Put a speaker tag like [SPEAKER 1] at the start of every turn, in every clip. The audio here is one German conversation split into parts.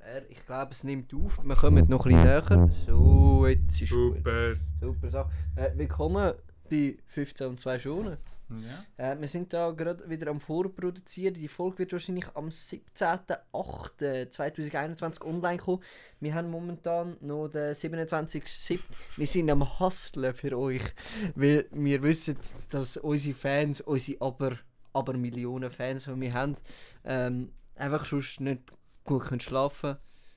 [SPEAKER 1] R. Ich glaube, es nimmt auf. Wir kommen noch ein bisschen näher. So, jetzt ist gut.
[SPEAKER 2] Super.
[SPEAKER 1] Super Sache. Äh, willkommen bei 15 und 2 Schonen.
[SPEAKER 2] Ja.
[SPEAKER 1] Äh, wir sind da gerade wieder am Vorproduzieren. Die Folge wird wahrscheinlich am 17.08.2021 online kommen. Wir haben momentan noch den 27.07. Wir sind am Hustlen für euch, weil wir wissen, dass unsere Fans, unsere aber, aber Millionen Fans, die wir haben, ähm, einfach sonst nicht gut können schlafen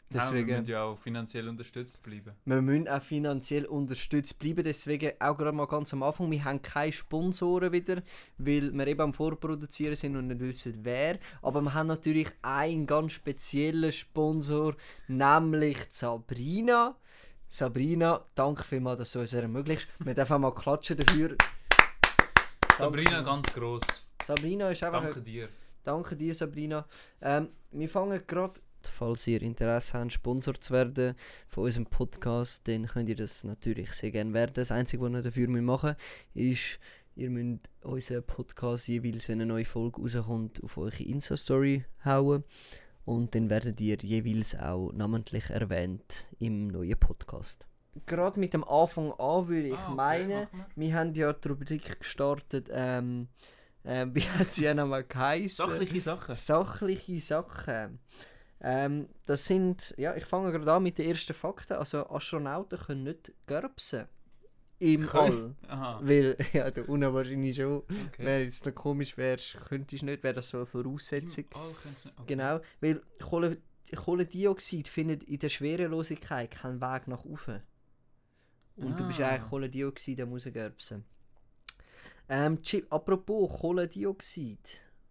[SPEAKER 2] Deswegen. wir
[SPEAKER 1] Deswegen,
[SPEAKER 2] müssen ja auch finanziell unterstützt bleiben.
[SPEAKER 1] wir müssen auch finanziell unterstützt bleiben. Deswegen auch gerade mal ganz am Anfang, wir haben keine Sponsoren wieder, weil wir eben am Vorproduzieren sind und nicht wissen, wer. Aber wir haben natürlich einen ganz speziellen Sponsor, nämlich Sabrina. Sabrina, danke vielmals, dass du uns ermöglicht. Wir dürfen mal klatschen dafür.
[SPEAKER 2] Sabrina, ganz gross.
[SPEAKER 1] Sabrina ist einfach...
[SPEAKER 2] Danke dir.
[SPEAKER 1] Danke dir, Sabrina. Ähm, wir fangen gerade, falls ihr Interesse habt, Sponsor zu werden von unserem Podcast, dann könnt ihr das natürlich sehr gerne werden. Das Einzige, was ihr dafür machen müsst, ist, ihr müsst unseren Podcast jeweils, wenn eine neue Folge rauskommt, auf eure Insta-Story hauen. Und dann werdet ihr jeweils auch namentlich erwähnt im neuen Podcast. Gerade mit dem Anfang an würde ich
[SPEAKER 2] Ah, okay,
[SPEAKER 1] meinen,
[SPEAKER 2] wir.
[SPEAKER 1] wir haben ja die Rubrik gestartet, ähm, ähm, wie hat sie ja nochmal geheißen?
[SPEAKER 2] Sachliche Sachen.
[SPEAKER 1] Sachliche Sachen. Ähm, das sind, ja, ich fange gerade an mit den ersten Fakten. Also Astronauten können nicht gerbsen. Im All. Weil, ja, der Una wahrscheinlich schon.
[SPEAKER 2] Okay.
[SPEAKER 1] Wäre jetzt noch komisch, wärst, könntest du nicht, wäre das so eine Voraussetzung.
[SPEAKER 2] Im All nicht- okay.
[SPEAKER 1] Genau, weil Kohle, Kohlendioxid findet in der Schwerelosigkeit keinen Weg nach oben. Und du bist
[SPEAKER 2] Ah.
[SPEAKER 1] eigentlich Kohlendioxid am rausgerbsen. Ähm, Chip, apropos Kohlendioxid.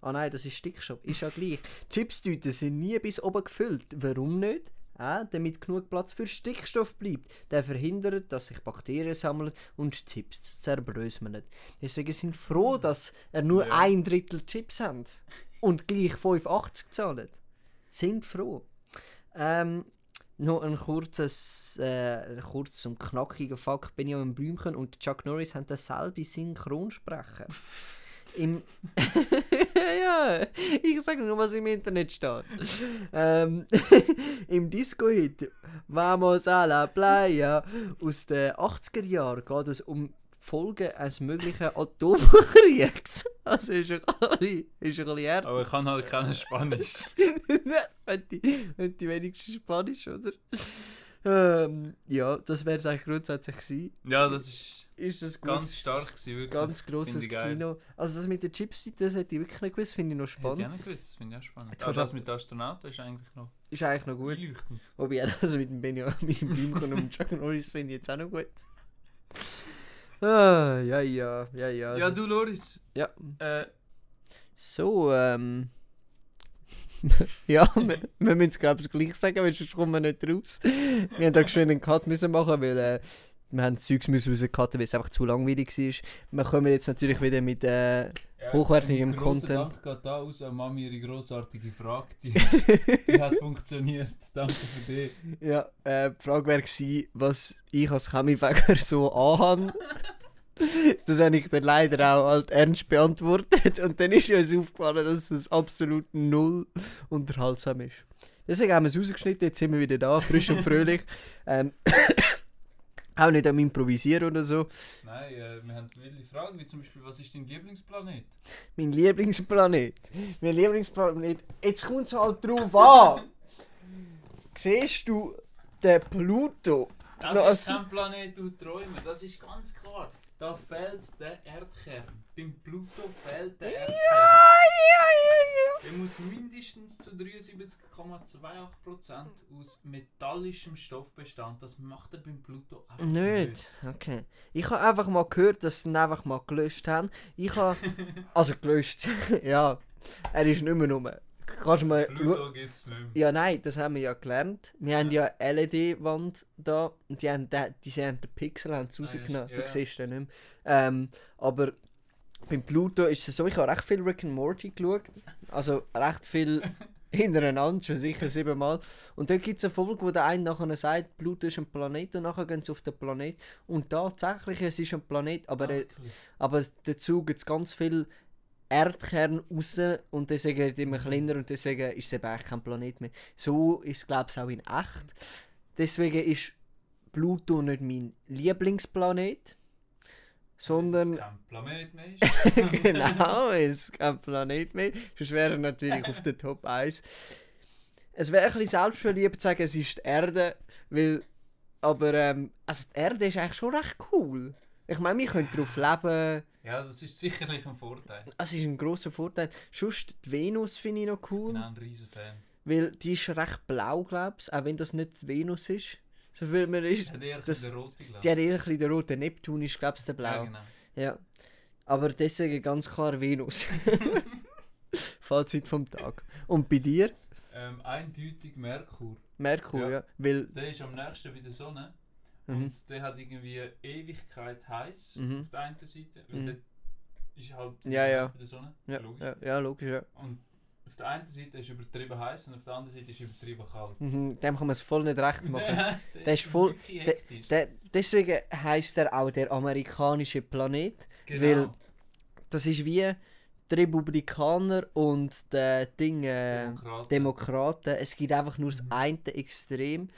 [SPEAKER 1] Ah nein, das ist Stickstoff. Ist ja gleich. Chipstüten sind nie bis oben gefüllt. Warum nicht? Ah, damit genug Platz für Stickstoff bleibt. Der verhindert, dass sich Bakterien sammeln und Chips zerbröseln. Deswegen sind wir froh, dass er nur
[SPEAKER 2] Ja.
[SPEAKER 1] ein Drittel Chips hat und gleich 5,80 zahlen. Sind froh. Ähm, noch ein kurzes, äh, kurz und knackiger Fakt. Benjamin Blümchen und Chuck Norris haben denselben Synchronsprecher. Im ja, ich sage nur, was im Internet steht. ähm, Im Disco-Hit Vamos a la playa aus den 80er Jahren geht es um Folgen eines möglichen Atomkriegs. Also ist ein bisschen, ist ein bisschen ernst.
[SPEAKER 2] Aber ich kann halt kein Spanisch.
[SPEAKER 1] könnte, könnte wenigstens Spanisch, oder? Ähm, ja, das wäre es eigentlich grundsätzlich gewesen.
[SPEAKER 2] Ja, das ist
[SPEAKER 1] Ist das gut?
[SPEAKER 2] ganz stark gewesen, wirklich.
[SPEAKER 1] ganz grosses. Kino. Also das mit den Chips, das hätte ich wirklich nicht gewusst, finde ich noch
[SPEAKER 2] Hätte ich
[SPEAKER 1] spannend.
[SPEAKER 2] auch nicht gewusst, das finde ich auch spannend.
[SPEAKER 1] Jetzt du
[SPEAKER 2] das mit den Astronauten ist eigentlich noch
[SPEAKER 1] Ist eigentlich noch gut.
[SPEAKER 2] einleuchtend.
[SPEAKER 1] Wobei auch das mit dem Benjamin mit dem Blümchen und dem Chuck Norris finde ich jetzt auch noch gut. Ah, ja, ja, ja, ja.
[SPEAKER 2] Ja, du Loris,
[SPEAKER 1] ja.
[SPEAKER 2] äh,
[SPEAKER 1] So, ähm. ja, wir, wir müssen es glaube ich gleich sagen, weil sonst kommen wir nicht raus. Wir haben da schön einen Cut müssen machen, weil äh, wir haben Zeugs müssen rauscutten, weil es einfach zu langweilig war. Wir kommen jetzt natürlich wieder mit äh, Hochwertigem
[SPEAKER 2] grosser
[SPEAKER 1] Content.
[SPEAKER 2] Dank geht da aus an Mami, ihre grossartige Frage. Die, die hat funktioniert. Danke für dich.
[SPEAKER 1] ja, äh, die Frage wäre gewesen, was ich als Chemiefäger so anhabe. Das habe ich dann leider auch halt ernst beantwortet. Und dann ist uns aufgefallen, dass es absolut null unterhaltsam ist. Deswegen haben wir es rausgeschnitten, jetzt sind wir wieder da, frisch und fröhlich. Ähm, auch nicht am Improvisieren oder so.
[SPEAKER 2] Nein, äh, wir haben wilde Fragen, wie zum Beispiel, was ist dein Lieblingsplanet?
[SPEAKER 1] Mein Lieblingsplanet. Mein Lieblingsplanet. Jetzt kommt es halt drauf an. Siehst du den Pluto?
[SPEAKER 2] Das ist kein Planet, du Träumer, das ist ganz klar. Da fehlt der Erdkern. Beim Pluto fehlt der Erdkern. Er muss mindestens zu 73,28% aus metallischem Stoff bestehen. Das macht er beim Pluto einfach
[SPEAKER 1] Nicht? Okay. Ich habe einfach mal gehört, dass sie ihn einfach mal gelöscht haben. Ich habe. Also gelöscht. ja. Er ist nicht mehr rum. Kannst du mal.
[SPEAKER 2] Pluto nicht mehr.
[SPEAKER 1] Ja, nein, das haben wir ja gelernt. Wir haben ja LED-Wand da und die haben den, die haben den Pixel haben sie
[SPEAKER 2] Ah, ja,
[SPEAKER 1] rausgenommen.
[SPEAKER 2] ja,
[SPEAKER 1] du
[SPEAKER 2] ja.
[SPEAKER 1] siehst den nicht mehr. Ähm, aber beim Pluto ist es so, ich habe recht viel Rick and Morty geschaut. Also recht viel hintereinander, schon sicher siebenmal. Und dort gibt es eine Folge, wo der eine nachher sagt, Pluto ist ein Planet und nachher gehen sie auf den Planet. Und tatsächlich, es ist ein Planet, aber, er,
[SPEAKER 2] Wirklich.
[SPEAKER 1] aber dazu gibt es ganz viel Erdkern raus und deswegen wird er immer kleiner und deswegen ist es eben eigentlich kein Planet mehr. So ist es glaube ich auch in echt. Deswegen ist Pluto nicht mein Lieblingsplanet, sondern
[SPEAKER 2] kein Planet mehr ist.
[SPEAKER 1] genau, es kein Planet mehr ist. Sonst wäre er natürlich auf der Top 1. Es wäre ein bisschen selbstverliebt zu sagen, es ist die Erde, weil, aber ähm, also die Erde ist eigentlich schon recht cool. Ich meine, wir können darauf leben.
[SPEAKER 2] Ja, das ist sicherlich ein Vorteil.
[SPEAKER 1] Es ist ein grosser Vorteil. Sonst die Venus finde ich noch
[SPEAKER 2] Ich
[SPEAKER 1] cool,
[SPEAKER 2] bin auch ein riesen Fan.
[SPEAKER 1] weil die ist recht blau, glaube ich, auch wenn das nicht die Venus ist. So viel man ist.
[SPEAKER 2] Ich hätte eher
[SPEAKER 1] Das-
[SPEAKER 2] den roten glaube
[SPEAKER 1] Die hat eher ein bisschen den roten Neptun, ist glaube ich der blau.
[SPEAKER 2] Ja, genau.
[SPEAKER 1] Ja. Aber deswegen ganz klar Venus. Fazit vom Tag. Und bei dir?
[SPEAKER 2] Ähm, eindeutig Merkur.
[SPEAKER 1] Merkur, ja.
[SPEAKER 2] Ja.
[SPEAKER 1] Weil.
[SPEAKER 2] Der ist am nächsten bei der Sonne.
[SPEAKER 1] Mhm.
[SPEAKER 2] Und der hat irgendwie Ewigkeit heiß
[SPEAKER 1] Mhm.
[SPEAKER 2] auf der einen Seite. Weil
[SPEAKER 1] Mhm.
[SPEAKER 2] der ist halt
[SPEAKER 1] Ja, ja.
[SPEAKER 2] bei der Sonne.
[SPEAKER 1] Ja,
[SPEAKER 2] Logisch.
[SPEAKER 1] ja, ja, logisch, ja.
[SPEAKER 2] Und auf der einen Seite ist übertrieben heiß und auf der anderen Seite ist übertrieben kalt.
[SPEAKER 1] Mhm. Dem kann man es voll nicht recht machen.
[SPEAKER 2] der,
[SPEAKER 1] Der ist voll- der-. Der, deswegen heißt er auch der amerikanische Planet.
[SPEAKER 2] genau.
[SPEAKER 1] weil- Das ist wie die Republikaner und der Ding. Äh,
[SPEAKER 2] Demokraten.
[SPEAKER 1] Demokraten. Es gibt einfach nur das
[SPEAKER 2] Mhm.
[SPEAKER 1] eine Extrem.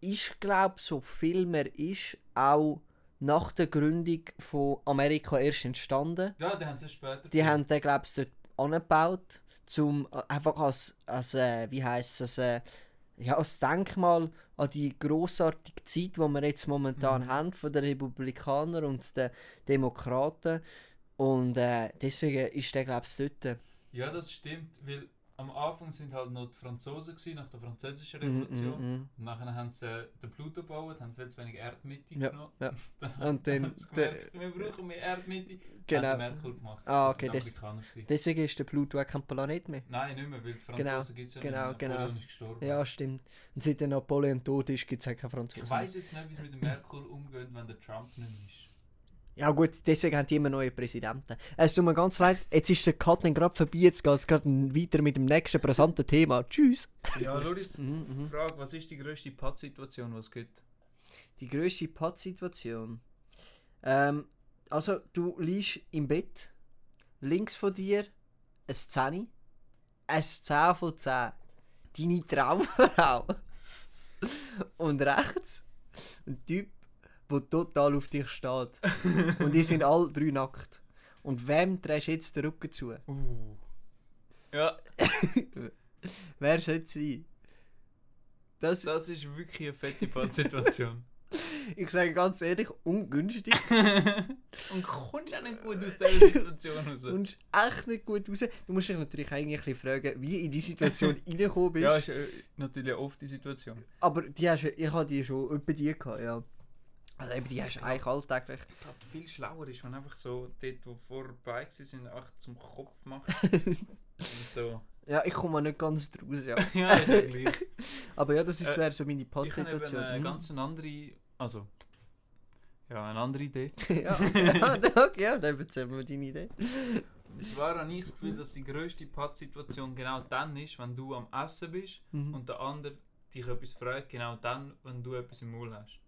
[SPEAKER 1] Ich glaube, so viel mehr ist auch nach der Gründung von Amerika erst entstanden.
[SPEAKER 2] ja, die haben sie später.
[SPEAKER 1] Die haben den, glaube ich, dort angebaut, zum äh, einfach als, als äh, wie heißt es, äh, ja, als Denkmal an die grossartige Zeit, die wir jetzt momentan
[SPEAKER 2] Mhm.
[SPEAKER 1] haben von den Republikanern und den Demokraten. Und äh, deswegen ist der, glaube ich, dort.
[SPEAKER 2] Ja, das stimmt, weil am Anfang sind halt noch die Franzosen gewesen, nach der französischen
[SPEAKER 1] Mhm,
[SPEAKER 2] Revolution.
[SPEAKER 1] mhm, mhm.
[SPEAKER 2] Und nachher haben sie äh, den Pluto gebaut, haben viel zu wenig Erdmitte
[SPEAKER 1] Ja,
[SPEAKER 2] genommen.
[SPEAKER 1] ja.
[SPEAKER 2] Dann
[SPEAKER 1] Und dann-
[SPEAKER 2] haben sie gemerkt, wir brauchen mehr Erdmitte.
[SPEAKER 1] Genau.
[SPEAKER 2] Haben Merkur gemacht.
[SPEAKER 1] Ah, okay, das-. Deswegen ist der Pluto auch kein Planet mehr.
[SPEAKER 2] Nein, nicht mehr, weil die
[SPEAKER 1] Genau,
[SPEAKER 2] Franzosen gibt es ja
[SPEAKER 1] genau,
[SPEAKER 2] nicht mehr.
[SPEAKER 1] genau.
[SPEAKER 2] Napoleon ist gestorben.
[SPEAKER 1] Ja, stimmt. Und seit der Napoleon tot ist, gibt es auch keine Franzosen.
[SPEAKER 2] Ich weiß jetzt nicht, wie es mit dem Merkur umgeht, wenn der Trump nicht ist.
[SPEAKER 1] Ja gut, deswegen haben die immer neue Präsidenten. Es tut mir ganz leid, jetzt ist der Cut gerade vorbei, jetzt geht es gerade weiter mit dem nächsten brisanten Thema. Tschüss!
[SPEAKER 2] Ja, Loris,
[SPEAKER 1] Mhm, mhm.
[SPEAKER 2] Frage, was ist die grösste Pattsituation, die es gibt?
[SPEAKER 1] Die grösste Pattsituation. Ähm, also, du liegst im Bett, links von dir ein 10, ein 10 von 10. Deine Traumfrau. Und rechts ein Typ, der total auf dich steht. Und die sind alle drei nackt. Und wem drehst du jetzt den Rücken zu?
[SPEAKER 2] Uh. Ja,
[SPEAKER 1] Wer soll es sein? Das,
[SPEAKER 2] das ist wirklich eine fette Pattsituation.
[SPEAKER 1] ich sage ganz ehrlich, ungünstig.
[SPEAKER 2] Und kommst auch nicht gut aus dieser Situation raus.
[SPEAKER 1] Und echt nicht gut raus. Du musst dich natürlich eigentlich ein bisschen fragen, wie in die Situation reingekommen bist.
[SPEAKER 2] Ja, ist äh, natürlich oft die Situation.
[SPEAKER 1] Aber die hast, ich hatte die schon etwa die gehabt, ja. Also eben, die hast du eigentlich alltäglich.
[SPEAKER 2] Ich glaube, viel schlauer ist, wenn einfach so dort, wo vorbei sind, einfach zum Kopf macht. Und so.
[SPEAKER 1] Ja, ich komme nicht ganz draus, ja.
[SPEAKER 2] ja, ist ja gleich.
[SPEAKER 1] Aber ja, das ist
[SPEAKER 2] Äh,
[SPEAKER 1] wäre so meine
[SPEAKER 2] Ich habe
[SPEAKER 1] Pod-Situation.
[SPEAKER 2] eine
[SPEAKER 1] Mhm.
[SPEAKER 2] ganz andere. Also. Ja, eine andere Idee.
[SPEAKER 1] ja, ja, okay, ja, dann erzähl mir deine Idee.
[SPEAKER 2] Und zwar habe ich das Gefühl, dass die grösste Pattsituation genau dann ist, wenn du am Essen bist
[SPEAKER 1] Mhm.
[SPEAKER 2] und der andere dich etwas fragt, genau dann, wenn du etwas im Maul hast.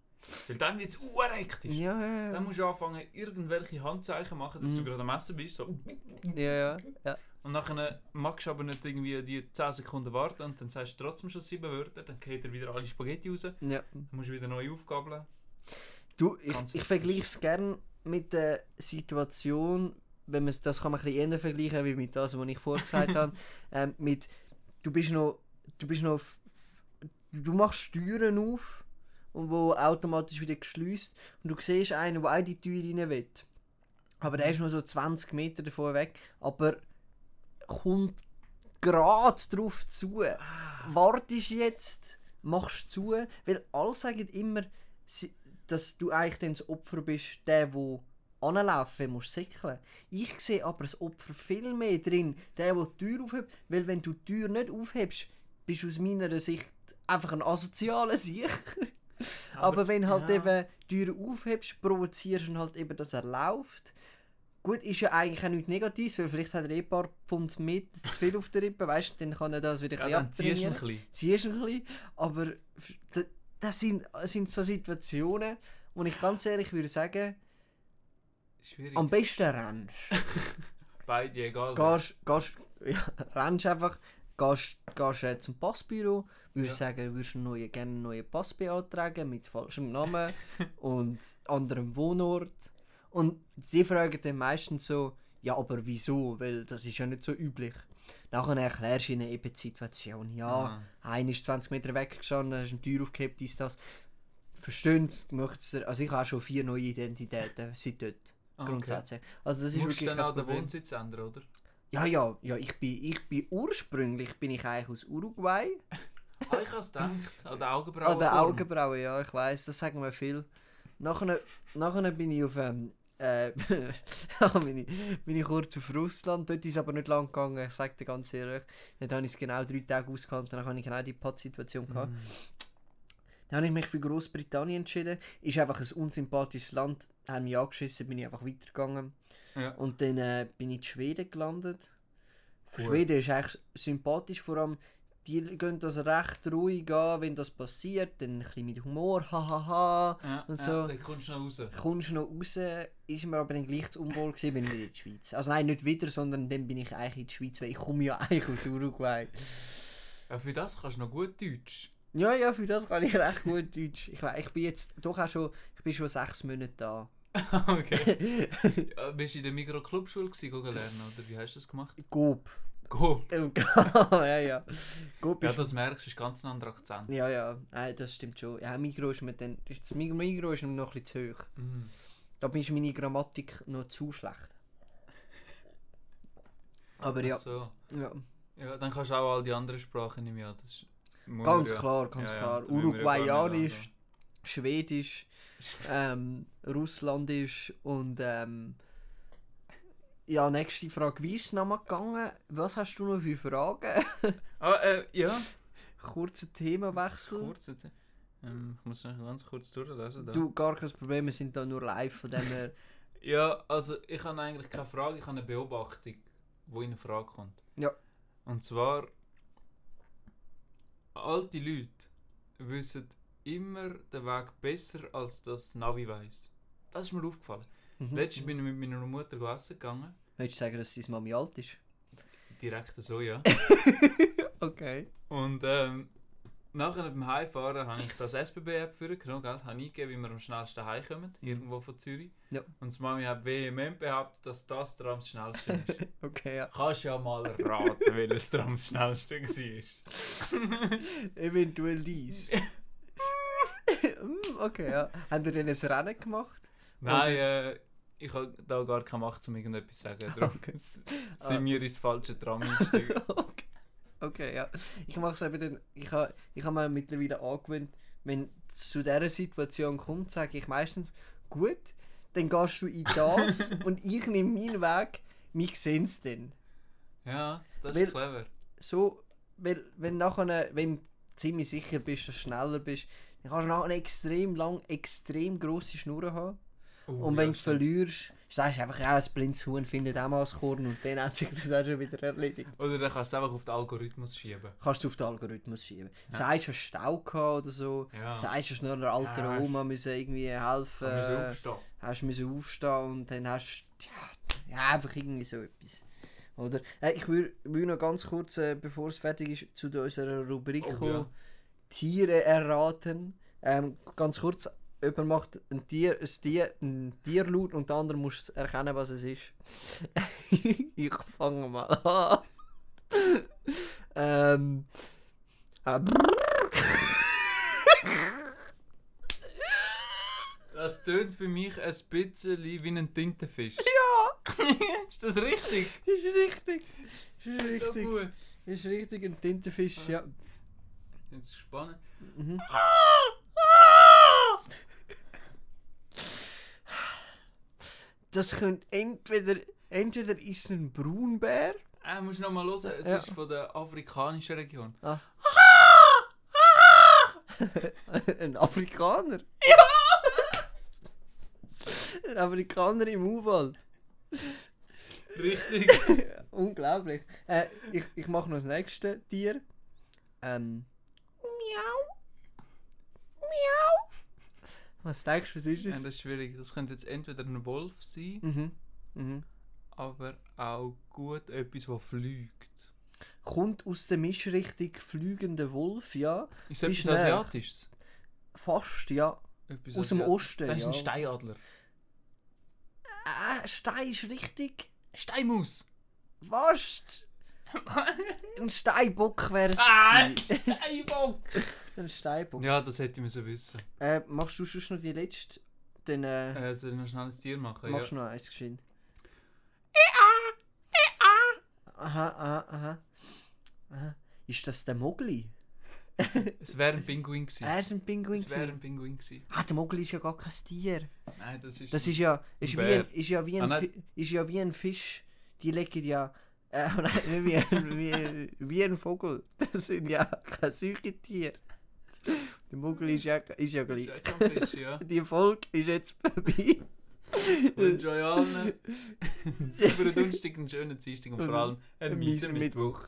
[SPEAKER 2] Weil dann wird es hektisch.
[SPEAKER 1] Ja, ja,
[SPEAKER 2] Dann musst du anfangen, irgendwelche Handzeichen machen, dass
[SPEAKER 1] Mhm.
[SPEAKER 2] du gerade am Essen bist. So.
[SPEAKER 1] Ja, ja. ja.
[SPEAKER 2] Und nachher magst du aber nicht irgendwie die 10 Sekunden warten und dann sagst du trotzdem schon 7 Wörter, dann geht er wieder alle Spaghetti raus, dann
[SPEAKER 1] ja.
[SPEAKER 2] musst du wieder neu aufgabeln.
[SPEAKER 1] Du, ich,
[SPEAKER 2] Ganz
[SPEAKER 1] ich vergleiche es gerne mit der Situation, wenn man das kann man ein bisschen eher vergleichen, wie mit das, was ich vorher gesagt habe, ähm, mit, du bist noch, du bist noch, du machst Türen auf und wo automatisch wieder geschlossen und du siehst einen, der auch in die Tür rein will. Aber der ist nur so 20 Meter davon weg, aber kommt gerade drauf zu. Wartest jetzt, machst zu, weil alle sagen immer, dass du eigentlich dann das Opfer bist, der, der anlaufen muss, säckeln. Ich sehe aber das Opfer viel mehr drin, der, der die Tür aufhebt, weil wenn du die Tür nicht aufhebst, bist du aus meiner Sicht einfach ein asozialer Sieg. Aber, wenn halt
[SPEAKER 2] ja.
[SPEAKER 1] eben die Tür aufhebst, provozierst ihn halt eben, dass er läuft. Gut, ist ja eigentlich auch nichts Negatives, weil vielleicht hat er eh ein paar Pfund mit zu viel auf der Rippe, weißt du, dann kann er das wieder ein
[SPEAKER 2] Ja,
[SPEAKER 1] bisschen
[SPEAKER 2] dann ziehst du ein
[SPEAKER 1] abtrainieren.
[SPEAKER 2] bisschen.
[SPEAKER 1] Ziehst ein bisschen, aber das sind, das sind so Situationen, wo ich ganz ehrlich würde sagen,
[SPEAKER 2] Schwierig.
[SPEAKER 1] am besten rennst.
[SPEAKER 2] beide, egal.
[SPEAKER 1] Gehst, gehst, ja, rennst einfach, gehst, gehst äh, zum Passbüro, würdest
[SPEAKER 2] Ja.
[SPEAKER 1] sagen, würdest du neue, gerne einen neuen Pass beantragen mit falschem Namen und anderem Wohnort. Und sie fragen dann meistens so, ja, aber wieso? Weil das ist ja nicht so üblich. Nachher erklärst du ihnen eben die Situation. Ja,
[SPEAKER 2] Aha.
[SPEAKER 1] einer ist 20 Meter weggestanden, hast eine Tür aufgehebt, dies, das. Verstehen sie, möchtest du- also ich habe schon vier neue Identitäten seit dort,
[SPEAKER 2] Ah, okay.
[SPEAKER 1] grundsätzlich. Also das ist
[SPEAKER 2] Musst du
[SPEAKER 1] wirklich
[SPEAKER 2] dann auch den
[SPEAKER 1] Problem.
[SPEAKER 2] Wohnsitz ändern, oder?
[SPEAKER 1] Ja, ja, ja, ich bin, ich bin ursprünglich bin ich eigentlich aus Uruguay.
[SPEAKER 2] Ah, ich habe es gedacht. An der Augenbraue.
[SPEAKER 1] An der Augenbrauen, ja, ich weiß, das sagen wir viel. Nachher, nachher bin ich auf ähm, äh, bin, ich, bin ich kurz auf Russland, dort ist es aber nicht lang gegangen, ich sage dir ganz ehrlich. Dort habe ich es genau drei Tage ausgehalten, dann habe ich genau die Pattsituation gehabt.
[SPEAKER 2] Mhm.
[SPEAKER 1] Dann habe ich mich für Großbritannien entschieden. Ist einfach ein unsympathisches Land. Haben mich angeschissen, bin ich einfach weitergegangen.
[SPEAKER 2] Ja.
[SPEAKER 1] Und dann äh, bin ich in Schweden gelandet.
[SPEAKER 2] Gut.
[SPEAKER 1] Schweden ist eigentlich sympathisch, vor allem die gehen das recht ruhig an, wenn das passiert. Dann ein bisschen mit Humor, hahaha.
[SPEAKER 2] Ja,
[SPEAKER 1] Und
[SPEAKER 2] ja,
[SPEAKER 1] so.
[SPEAKER 2] dann kommst du noch raus.
[SPEAKER 1] Kommst du noch raus, ist mir aber dann gleich zu unwohl gewesen, bin ich wieder in die Schweiz. Also nein, nicht wieder, sondern dann bin ich eigentlich in die Schweiz, weil ich komme ja eigentlich aus Uruguay.
[SPEAKER 2] Ja, für das kannst du noch gut Deutsch.
[SPEAKER 1] Ja, ja, für das kann ich recht gut Deutsch. Ich, ich bin jetzt doch auch schon, ich bin schon sechs Monate da.
[SPEAKER 2] okay. Ja, bist du in der Mikro-Clubschule lernen, oder wie hast du das gemacht?
[SPEAKER 1] Gob.
[SPEAKER 2] Go.
[SPEAKER 1] ja, ja. Gob
[SPEAKER 2] Ja, das merkst du, ist ganz ein anderer Akzent.
[SPEAKER 1] Ja, ja, nein, das stimmt schon. Ja, Migro ist mir dann... Das Migro ist mir noch ein bisschen zu hoch.
[SPEAKER 2] Mhm.
[SPEAKER 1] Da ist meine Grammatik noch zu schlecht. Aber ja,
[SPEAKER 2] So.
[SPEAKER 1] ja.
[SPEAKER 2] Ja, dann kannst du auch all die anderen Sprachen nicht mehr. Das ist,
[SPEAKER 1] ganz
[SPEAKER 2] ja-
[SPEAKER 1] klar, ganz
[SPEAKER 2] Ja,
[SPEAKER 1] klar. Uruguayanisch. Schwedisch, ähm, Russländisch und ähm, ja, nächste Frage. Wie ist es nochmal gegangen? Was hast du noch für Fragen?
[SPEAKER 2] Ah, äh, ja.
[SPEAKER 1] Kurzer Themenwechsel.
[SPEAKER 2] Kurz jetzt. Ähm, ich muss noch ganz kurz durchlesen. Da.
[SPEAKER 1] Du, gar kein Problem, wir sind da nur live, von dem her...
[SPEAKER 2] Ja, also ich habe eigentlich keine Frage, ich habe eine Beobachtung, die in Frage kommt.
[SPEAKER 1] Ja.
[SPEAKER 2] Und zwar, alte Leute wissen immer den Weg besser, als das Navi weiß. Das ist mir aufgefallen.
[SPEAKER 1] Mhm.
[SPEAKER 2] Letztens bin ich mit meiner Mutter essen gegangen.
[SPEAKER 1] Willst du sagen, dass deine Mami alt ist?
[SPEAKER 2] Direkt so, ja.
[SPEAKER 1] Okay.
[SPEAKER 2] Und ähm, nachher beim Heimfahren habe ich das SBB-App vorgenommen, gell? Habe eingegeben, wie wir am schnellsten heimkommen, irgendwo von Zürich.
[SPEAKER 1] Ja.
[SPEAKER 2] Und die Mami hat vehement behauptet, dass das Tram das schnellste ist.
[SPEAKER 1] Okay, ja.
[SPEAKER 2] Kannst ja mal raten, welches Tram das schnellste war.
[SPEAKER 1] Eventuell dies. Okay, ja. Haben ihr denn ein Rennen gemacht?
[SPEAKER 2] Nein, äh, ich habe da gar keine Macht, um irgendetwas zu sagen. Darum
[SPEAKER 1] Okay. Ah.
[SPEAKER 2] sind wir ins falsche Tram eingestiegen.
[SPEAKER 1] okay. okay, ja. Ich mache es eben dann, ich habe ich ha mir mittlerweile angewöhnt, wenn es zu dieser Situation kommt, sage ich meistens, gut, dann gehst du in das und ich nehme meinen Weg, wir sehen es dann.
[SPEAKER 2] ja, das
[SPEAKER 1] Weil-
[SPEAKER 2] ist clever.
[SPEAKER 1] So, weil, wenn nachher, wenn du ziemlich sicher bist, dass du schneller bist, dann kannst du nachher extrem lang, extrem grosse Schnurren haben.
[SPEAKER 2] Oh,
[SPEAKER 1] Und
[SPEAKER 2] ja,
[SPEAKER 1] wenn du
[SPEAKER 2] stimmt.
[SPEAKER 1] verlierst, sagst du einfach, ja, ein blindes Huhn findet auch mal das Korn und dann hat sich das auch schon wieder erledigt.
[SPEAKER 2] Oder dann kannst du einfach auf den Algorithmus schieben.
[SPEAKER 1] Kannst du auf den Algorithmus schieben.
[SPEAKER 2] Ja.
[SPEAKER 1] Sagst du, hast Stau gehabt oder so.
[SPEAKER 2] Ja.
[SPEAKER 1] Sagst du, hast noch einer alten
[SPEAKER 2] Ja, hast-
[SPEAKER 1] Oma müssen irgendwie helfen.
[SPEAKER 2] So
[SPEAKER 1] Äh,
[SPEAKER 2] aufstehen.
[SPEAKER 1] hast müssen aufstehen und dann hast du, ja, ja, einfach irgendwie so etwas. Oder? Äh, ich will, will noch ganz kurz, äh, bevor es fertig ist, zu unserer Rubrik
[SPEAKER 2] Oh,
[SPEAKER 1] kommen.
[SPEAKER 2] ja.
[SPEAKER 1] Tiere erraten. Ähm, ganz kurz, jemand macht ein Tier, ein Tier, ein Tierlaut und der andere muss erkennen, was es ist. ich fange mal an. ähm. äh,
[SPEAKER 2] Das tönt für mich ein bisschen wie ein Tintenfisch. Ja! ist das richtig?
[SPEAKER 1] ist richtig. Ist
[SPEAKER 2] Das ist so
[SPEAKER 1] richtig.
[SPEAKER 2] gut.
[SPEAKER 1] Ist richtig, ein Tintenfisch, ja.
[SPEAKER 2] Jetzt ist spannend.
[SPEAKER 1] Mhm. Das könnte entweder, entweder ist ein Braunbär.
[SPEAKER 2] Ah, musst noch mal hören. Es
[SPEAKER 1] Ja.
[SPEAKER 2] ist von der afrikanischen Region.
[SPEAKER 1] ein Afrikaner. Ja! ein Afrikaner im U-Wald.
[SPEAKER 2] Richtig.
[SPEAKER 1] Unglaublich. Äh, ich ich mache noch das nächste Tier. Ähm. Was denkst du, was ist
[SPEAKER 2] ja,
[SPEAKER 1] das?
[SPEAKER 2] das ist schwierig. Das könnte jetzt entweder ein Wolf sein,
[SPEAKER 1] Mhm. Mhm.
[SPEAKER 2] aber auch gut etwas, das fliegt.
[SPEAKER 1] Kommt aus der Mischrichtung fliegender Wolf, ja.
[SPEAKER 2] Ist
[SPEAKER 1] Bist
[SPEAKER 2] etwas
[SPEAKER 1] näher.
[SPEAKER 2] Asiatisches?
[SPEAKER 1] Fast, ja.
[SPEAKER 2] Etwas
[SPEAKER 1] Aus dem
[SPEAKER 2] Asiatisches.
[SPEAKER 1] Osten,
[SPEAKER 2] Das ist ein
[SPEAKER 1] ja.
[SPEAKER 2] Steinadler.
[SPEAKER 1] Äh, Stein ist richtig.
[SPEAKER 2] Steinmaus!
[SPEAKER 1] Was? Ein Steinbock wäre es.
[SPEAKER 2] Ah,
[SPEAKER 1] gewesen.
[SPEAKER 2] Steinbock!
[SPEAKER 1] Ein Steinbock.
[SPEAKER 2] Ja, das hätte ich müssen wissen.
[SPEAKER 1] Äh, machst du sonst noch die letzte? Dann äh,
[SPEAKER 2] Äh, soll ich noch schnell ein Tier machen?
[SPEAKER 1] machst du
[SPEAKER 2] ja.
[SPEAKER 1] noch eins geschwind. Aha, aha, aha. aha. Ist das der Mogli?
[SPEAKER 2] Es wäre ein Pinguin gewesen.
[SPEAKER 1] Er ist ein Pinguin.
[SPEAKER 2] es wäre
[SPEAKER 1] gewesen.
[SPEAKER 2] ein Pinguin gewesen.
[SPEAKER 1] Ah, der Mogli ist ja gar kein Tier.
[SPEAKER 2] Nein, das ist...
[SPEAKER 1] Das ist ja, ist wie ein, ist ja wie
[SPEAKER 2] Ah,
[SPEAKER 1] ein. Fi- ist ja wie ein Fisch. Die legen ja, nein, wie, ein Vogel. Das sind ja keine Säugetiere. Der Mogli ist ja, ist ja gleich.
[SPEAKER 2] ist Fisch, ja.
[SPEAKER 1] Die Folge ist jetzt vorbei.
[SPEAKER 2] euch allen Donnerstag, einen schönen Dienstag und vor allem einen
[SPEAKER 1] miesen
[SPEAKER 2] Mittwoch.